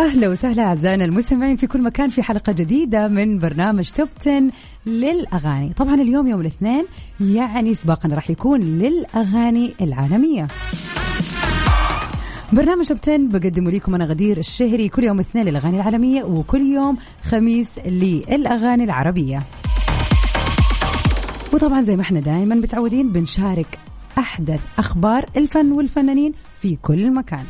أهلا وسهلا أعزائنا المستمعين في كل مكان في حلقة جديدة من برنامج Top 10 للأغاني، طبعا اليوم يوم الاثنين يعني سباقنا راح يكون للأغاني العالمية. برنامج توب 10 بقدمه لكم أنا غدير الشهري كل يوم اثنين للأغاني العالمية وكل يوم خميس للأغاني العربية. وطبعا زي ما إحنا دائما متعودين بنشارك أحدث أخبار الفن والفنانين في كل مكان.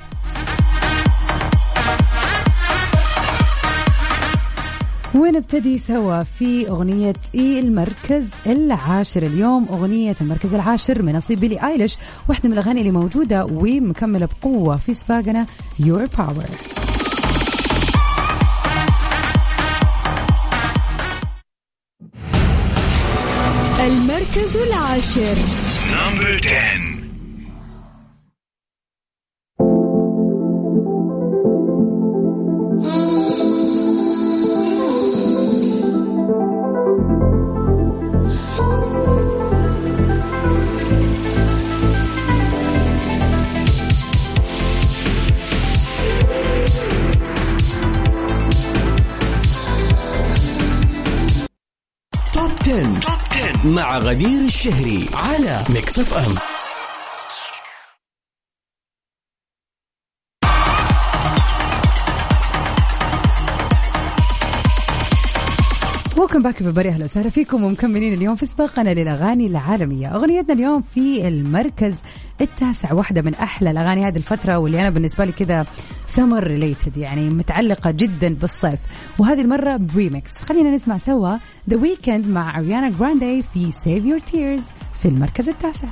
ونبتدي سوا في أغنية إي المركز العاشر اليوم. أغنية المركز العاشر من نصيب بيلي آيليش واحدة من الأغاني اللي موجودة ومكملة بقوة في سباقنا Your Power. المركز العاشر. Number 10 غدير الشهري على Mix FM. welcome back بري أهلا وسهلا فيكم ومكملين اليوم في سباقنا للأغاني العالمية، أغنيتنا اليوم في المركز التاسع واحدة من أحلى الأغاني هذه الفترة واللي أنا بالنسبة لي كذا summer related يعني متعلقة جدا بالصيف، وهذه المرة بريمكس، خلينا نسمع سوا The Weeknd مع اريانا جراندي في Save Your Tears في المركز التاسع.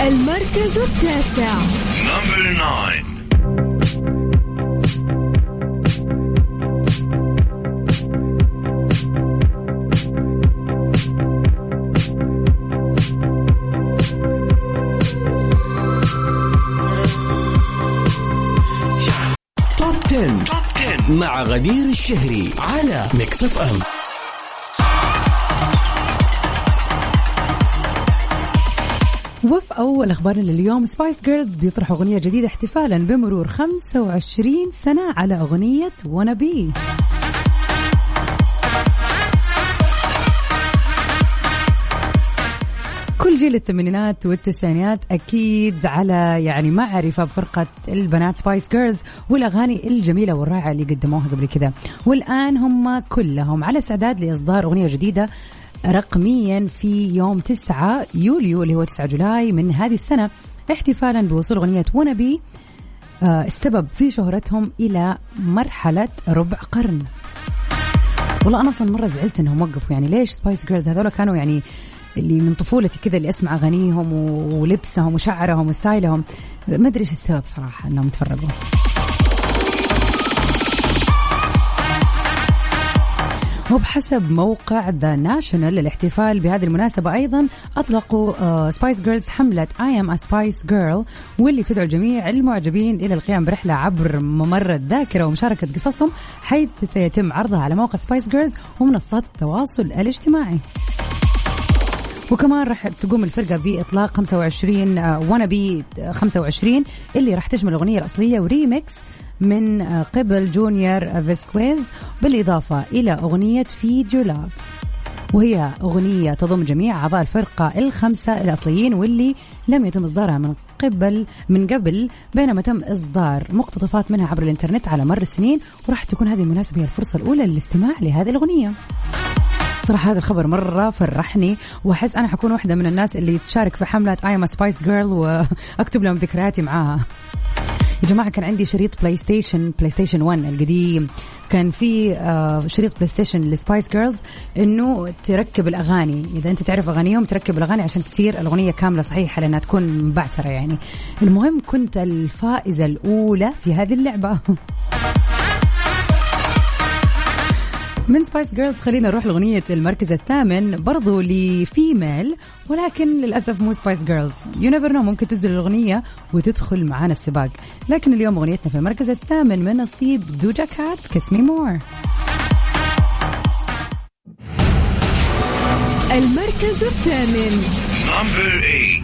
المركز التاسع. Number 9 غدير الشهري على Mix FM وفي أول أخبارنا لليوم. Spice Girls بيطرحوا أغنية جديدة احتفالا بمرور 25 سنة على أغنية Wannabe كل جيل الثمانينات والتسعينات أكيد على يعني معرفة بفرقة البنات Spice Girls والأغاني الجميلة والرائعة اللي قدموها قبل كذا. والآن هم كلهم على استعداد لإصدار أغنية جديدة رقميا في يوم 9 يوليو اللي هو 9 July من هذه السنة احتفالا بوصول أغنية Wannabe آه السبب في شهرتهم إلى مرحلة ربع قرن. والله أنا أصلا مرة زعلت إنهم وقفوا. يعني ليش Spice Girls هذول كانوا يعني اللي من طفولتي كذا اللي أسمع أغانيهم ولبسهم وشعرهم و style هم. ما أدري إيش السبب صراحة إنهم تفرقوا. وبحسب موقع The National للاحتفال بهذه المناسبة أيضا أطلقوا Spice uh, Girls حملة I am a Spice Girl واللي بتدعو جميع المعجبين إلى القيام برحلة عبر ممر الذاكرة ومشاركة قصصهم حيث سيتم عرضها على موقع Spice Girls ومنصات التواصل الاجتماعي. وكمان راح تقوم الفرقة بإطلاق 25 Wannabe 25 اللي راح تشمل الأغنية الأصلية وريميكس من آه، قبل Junior Vasquez بالإضافة إلى أغنية Feed Your Love وهي أغنية تضم جميع أعضاء الفرقة الخمسة الأصليين واللي لم يتم إصدارها من قبل من قبل بينما تم إصدار مقتطفات منها عبر الإنترنت على مر السنين وراح تكون هذه المناسبة هي الفرصة الأولى للاستماع لهذه الأغنية. صراحة هذا الخبر مرة فرحني. وأحس أنا حكون واحدة من الناس اللي تشارك في I am a Spice Girl وأكتب لهم ذكرياتي معاها. يا جماعة كان عندي شريط PlayStation PlayStation 1 القديم. كان في آه، شريط PlayStation ل Spice Girls إنه تركب الأغاني. إذا أنت تعرف أغانيهم تركب الأغاني عشان تصير الأغنية كاملة صحيحة لأنها تكون مبعثرة يعني. المهم كنت الفائزة الأولى في هذه اللعبة. من Spice Girls خلينا نروح لأغنية المركز الثامن برضو ل female ولكن للأسف مو Spice Girls you never know ممكن تنزل الأغنية وتدخل معانا السباق. لكن اليوم أغنيتنا في المركز الثامن من نصيب Doja Cat Kiss Me More المركز الثامن. Number 8.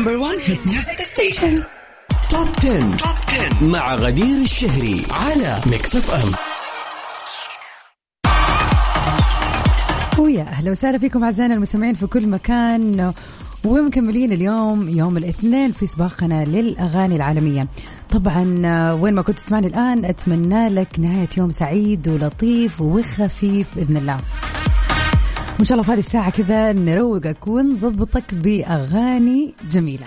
number 1 hit music station Top 10. Top 10 مع غدير الشهري على Mix FM ويا أهلا وسهلا فيكم أعزائنا المستمعين في كل مكان ومكملين اليوم يوم الاثنين في سباقنا للأغاني العالمية. طبعا وين ما كنت تسمعني الآن أتمنى لك نهاية يوم سعيد ولطيف وخفيف بإذن الله. وإن شاء الله في هذه الساعة كذا نروقك ونظبطك بأغاني جميلة.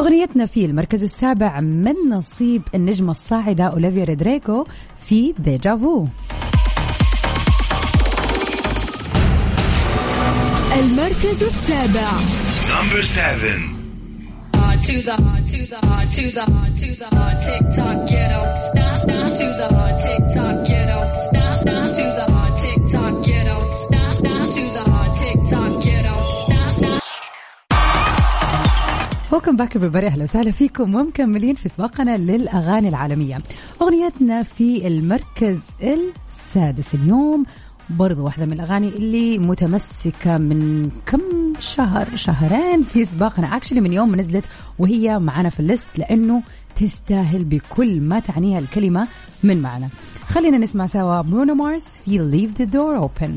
أغنيتنا في المركز السابع من نصيب النجمة الصاعدة أوليفيا ريدريكو في ديجافو المركز السابع. Number 7. to the to the to the to the hard, tick tock, get out, stop, stop, to the Welcome back everybody. أهلا وسهلا فيكم. ومكملين في سباقنا للأغاني العالمية. أغنيتنا في المركز السادس اليوم. برضو واحدة من الأغاني اللي متمسكة من كم شهر شهرين في سباقنا. Actually من يوم ما نزلت وهي معنا في ال list لأنه تستاهل بكل ما تعنيها الكلمة من معنى. خلينا نسمع سوا. برونو مارس في Leave the Door Open.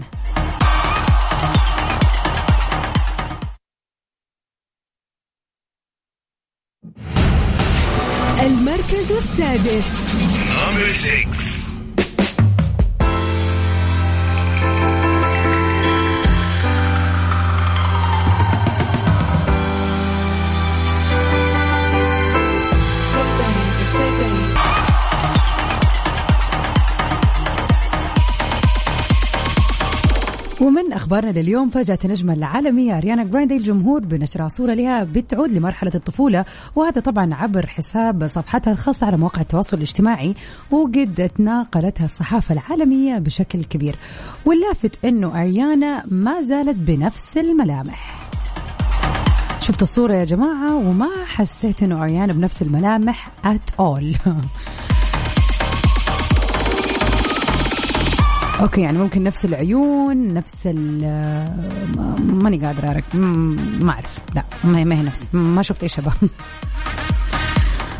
المركز السادس ومن أخبارنا لليوم فاجأت النجمة العالمية اريانا جراندي الجمهور بنشر صورة لها بتعود لمرحلة الطفولة وهذا طبعا عبر حساب صفحتها الخاصة على مواقع التواصل الاجتماعي وقد تناقلتها الصحافة العالمية بشكل كبير. واللافت إنه اريانا ما زالت بنفس الملامح. شفت الصورة يا جماعة وما حسيت إنه اريانا بنفس الملامح at all. Okay يعني ممكن نفس العيون نفس ال ما- ماني قادرة. م- ما أعرف. لا ما هي نفس. ما شفت أي شبه.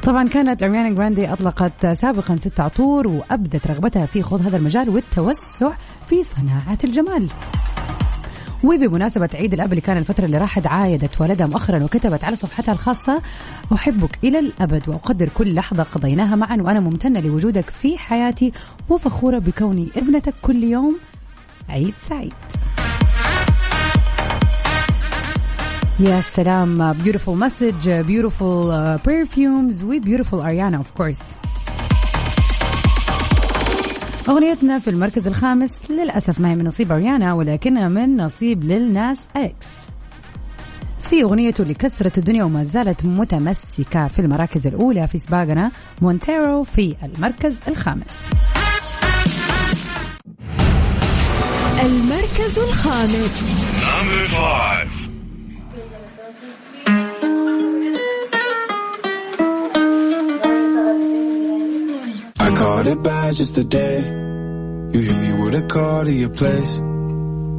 طبعا كانت اريانا جراندي أطلقت سابقا ست عطور وأبدت رغبتها في خوض هذا المجال والتوسع في صناعة الجمال. وبمناسبة عيد الأب اللي كان الفترة اللي راحت عايدت والدها مؤخرا وكتبت على صفحتها الخاصة أحبك إلى الأبد وأقدر كل لحظة قضيناها معا وأنا ممتنة لوجودك في حياتي وفخورة بكوني ابنتك كل يوم. عيد سعيد. يا سلام. Beautiful message beautiful uh, perfumes و beautiful Ariana of course. أغنيتنا في المركز الخامس للأسف ما هي من نصيب أريانا ولكنها من نصيب لليل ناس إكس في أغنيته اللي كسرت الدنيا وما زالت متمسكة في المراكز الأولى في سباقنا مونتيرو في المركز الخامس. المركز الخامس. I called it bad just today. You hit me with a call to your place.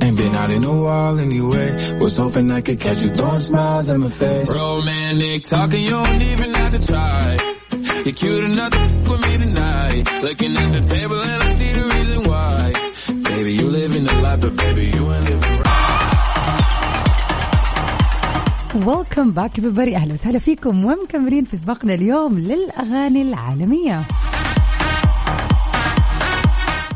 Ain't been out in a while anyway. Was hoping I could catch you throwing smiles at my face. Romantic talking, you don't even have to try. You're cute enough to f- with me tonight. Looking at the table and I see the reason why. Baby, you live in the life, but baby, you ain't living right. ويلكم باك everybody أهلا وسهلا فيكم ومكملين في سباقنا اليوم للأغاني العالمية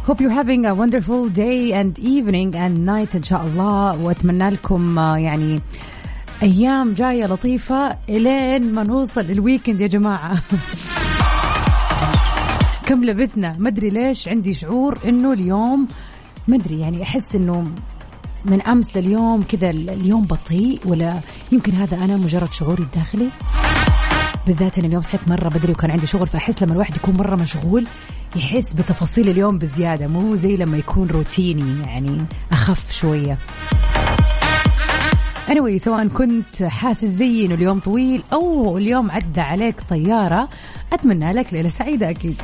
Hope you're having a wonderful day and evening and night إن شاء الله وأتمنى لكم آه، يعني أيام جاية لطيفة. إلين ما نوصل الويكند يا جماعة. كم لبثنا؟ مدري ليش عندي شعور إنه اليوم مدري يعني أحس إنه من أمس لليوم كذا اليوم بطيء ولا يمكن هذا أنا مجرد شعوري الداخلي. بالذات إن اليوم صحيت مرة بدري وكان عندي شغل فأحس لما الواحد يكون مرة مشغول يحس بتفاصيل اليوم بزيادة مو زي لما يكون روتيني يعني أخف شوية. Anyway سواء كنت حاسس زيي إنه اليوم طويل أو اليوم عدى عليك طيارة أتمنى لك ليلة سعيدة أكيد.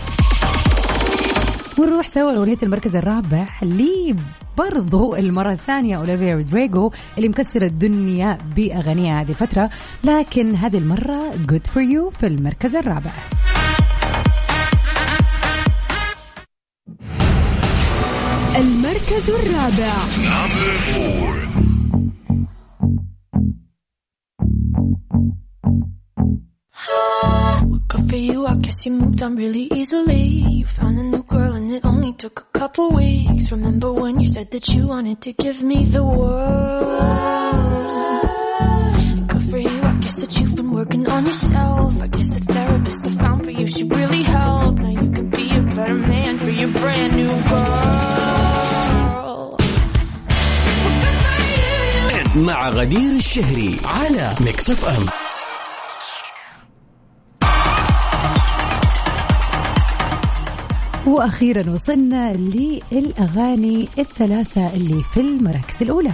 ونروح سوا لأغنية المركز الرابع اللي برضو المرة الثانية أوليفيا رودريجو اللي مكسر الدنيا بأغانيها هذه الفترة. لكن هذه المرة Good For You في المركز الرابع. المركز الرابع. Good for you, I guess you moved on really easily. You found took a couple weeks. Remember when you said that you wanted to give me the world? Good for you, I guess that you've been working on yourself. I guess the therapist I found for you should really help. Now you could be a better man for your brand new girl. Good for you. مع غدير الشهري على ميكس اف ام وأخيرا وصلنا للأغاني الثلاثة اللي في المراكز الأولى.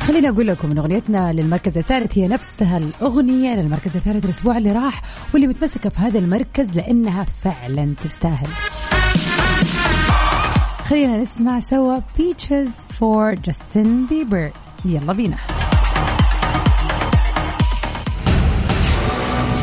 خليني أقول لكم أن أغنيتنا للمركز الثالث هي نفسها الأغنية للمركز الثالث الأسبوع اللي راح واللي متمسكة في هذا المركز لأنها فعلا تستاهل. خلينا نسمع سوا Peaches for Justin Bieber. يلا بينا.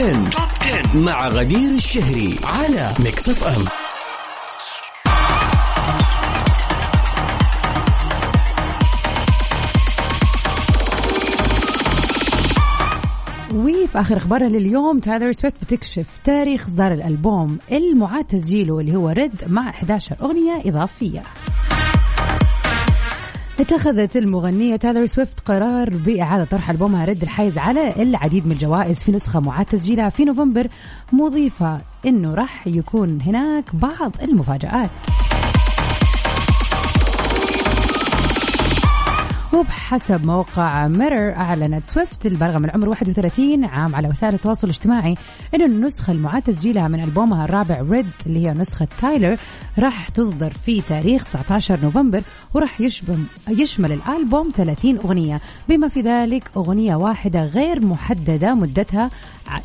Top 10. مع غدير الشهري على Mix FM وفي آخر أخبارنا لليوم تايلر سويفت بتكشف تاريخ إصدار الألبوم المعاد تسجيله اللي هو Red مع 11 أغنية إضافية. اتخذت المغنية تايلر سويفت قرار بإعادة طرح ألبومها Red الحائز على العديد من الجوائز في نسخة معاد تسجيلها في نوفمبر مضيفة أنه راح يكون هناك بعض المفاجآت. وبحسب موقع ميرور أعلنت سويفت البالغة من العمر 31 عام على وسائل التواصل الاجتماعي أن النسخة المعاد تسجيلها من ألبومها الرابع Red اللي هي نسخة تايلر راح تصدر في تاريخ 19 نوفمبر وراح يشمل الألبوم 30 أغنية بما في ذلك أغنية واحدة غير محددة مدتها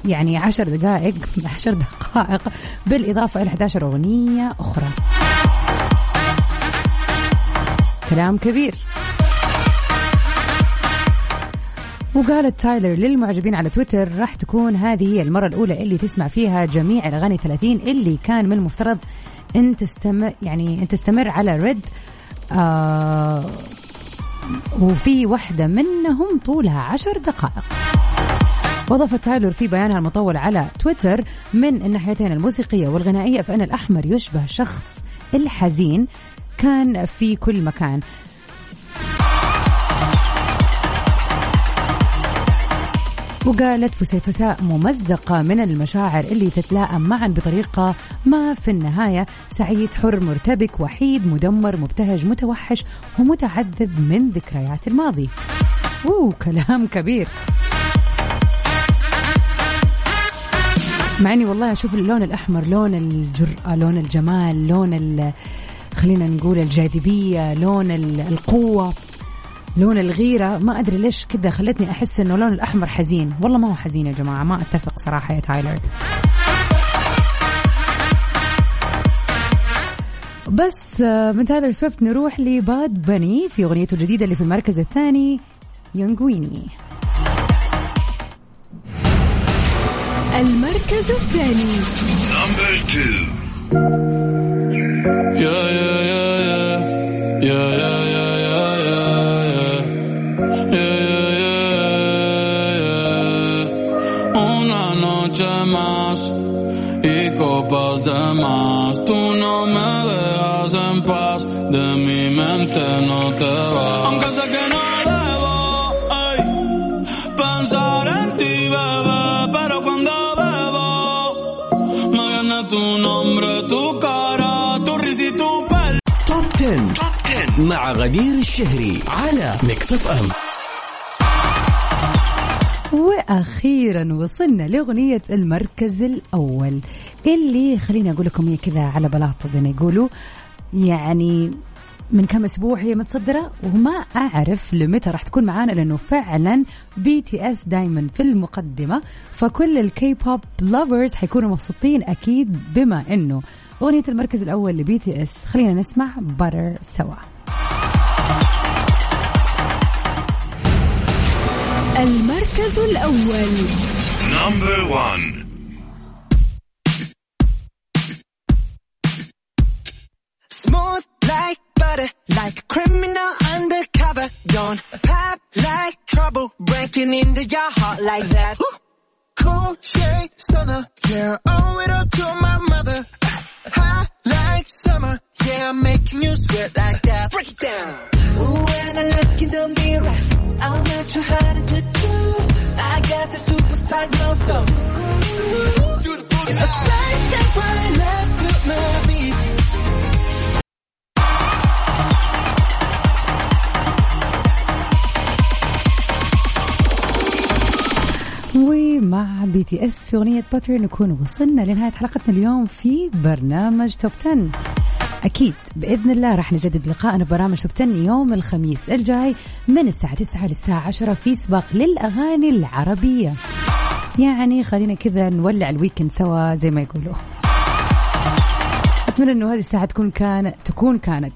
يعني 10 دقائق 10 دقائق بالإضافة إلى 11 أغنية أخرى. كلام كبير. وقالت تايلر للمعجبين على تويتر راح تكون هذه هي المرة الأولى اللي تسمع فيها جميع الأغاني 30 اللي كان من المفترض أن تستمر يعني أن تستمر على ريد آه وفي واحدة منهم طولها عشر دقائق. وأضافت تايلور في بيانها المطول على تويتر من الناحيتين الموسيقية والغنائية فإن الأحمر يشبه شخص الحزين كان في كل مكان. وقالت فسيفساء ممزقة من المشاعر اللي تتلائم معا بطريقة ما في النهاية. سعيد حر مرتبك وحيد مدمر مبتهج متوحش ومتعذب من ذكريات الماضي. أوه كلام كبير. مع إني والله أشوف اللون الأحمر لون الجرأة لون الجمال لون خلينا نقول الجاذبية لون ال- القوة. لون الغيرة ما أدري ليش كذا خلتني أحس إنه لون الأحمر حزين. والله ما هو حزين يا جماعة ما أتفق صراحة يا تايلر. بس آه، من تايلر سويفت نروح لباد بني في أغنيته الجديدة اللي في المركز الثاني يونغويني. المركز الثاني. Yeah, yeah, yeah, tu nombre, tu cara, tu risa y tu pelo. Top 10. مع غدير الشهري على Mix FM وأخيرا وصلنا لأغنية المركز الأول اللي خليني أقول لكم هي كذا على بلاطه زي ما يقولوا يعني من كم أسبوع هي متصدرة وما أعرف لمتى راح تكون معانا لأنه فعلا BTS دايما في المقدمة. فكل ال K-pop lovers حيكونوا مبسوطين أكيد بما إنه أغنية المركز الأول ل BTS خلينا نسمع Butter سوا. المركز الأول. Number 1 breaking into your heart like that. Cool shade stunner, yeah, owe it all to my mother. Hot like summer, yeah, I'm making you sweat like that. Break it down. Ooh, when I look in the mirror, I'm not too hard to do. I got the superstar glow, so do the booty. A side step right left to ومع BTS في أغنية Butter نكون وصلنا لنهاية حلقتنا اليوم في برنامج Top 10 أكيد بإذن الله راح نجدد لقائنا في برنامج Top 10 يوم الخميس الجاي من الساعة 9 للساعة 10 في سباق للأغاني العربية. يعني خلينا كذا نولع ال weekend سوا زي ما يقولوا. أتمنى إنه هذه الساعة تكون كانت تكون كانت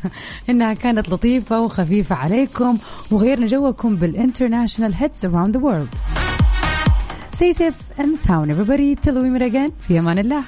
إنها كانت لطيفة وخفيفة عليكم وغيرنا جوكم بالإنترناشونال هيتس around the world. Stay safe and sound everybody till we meet again في امان الله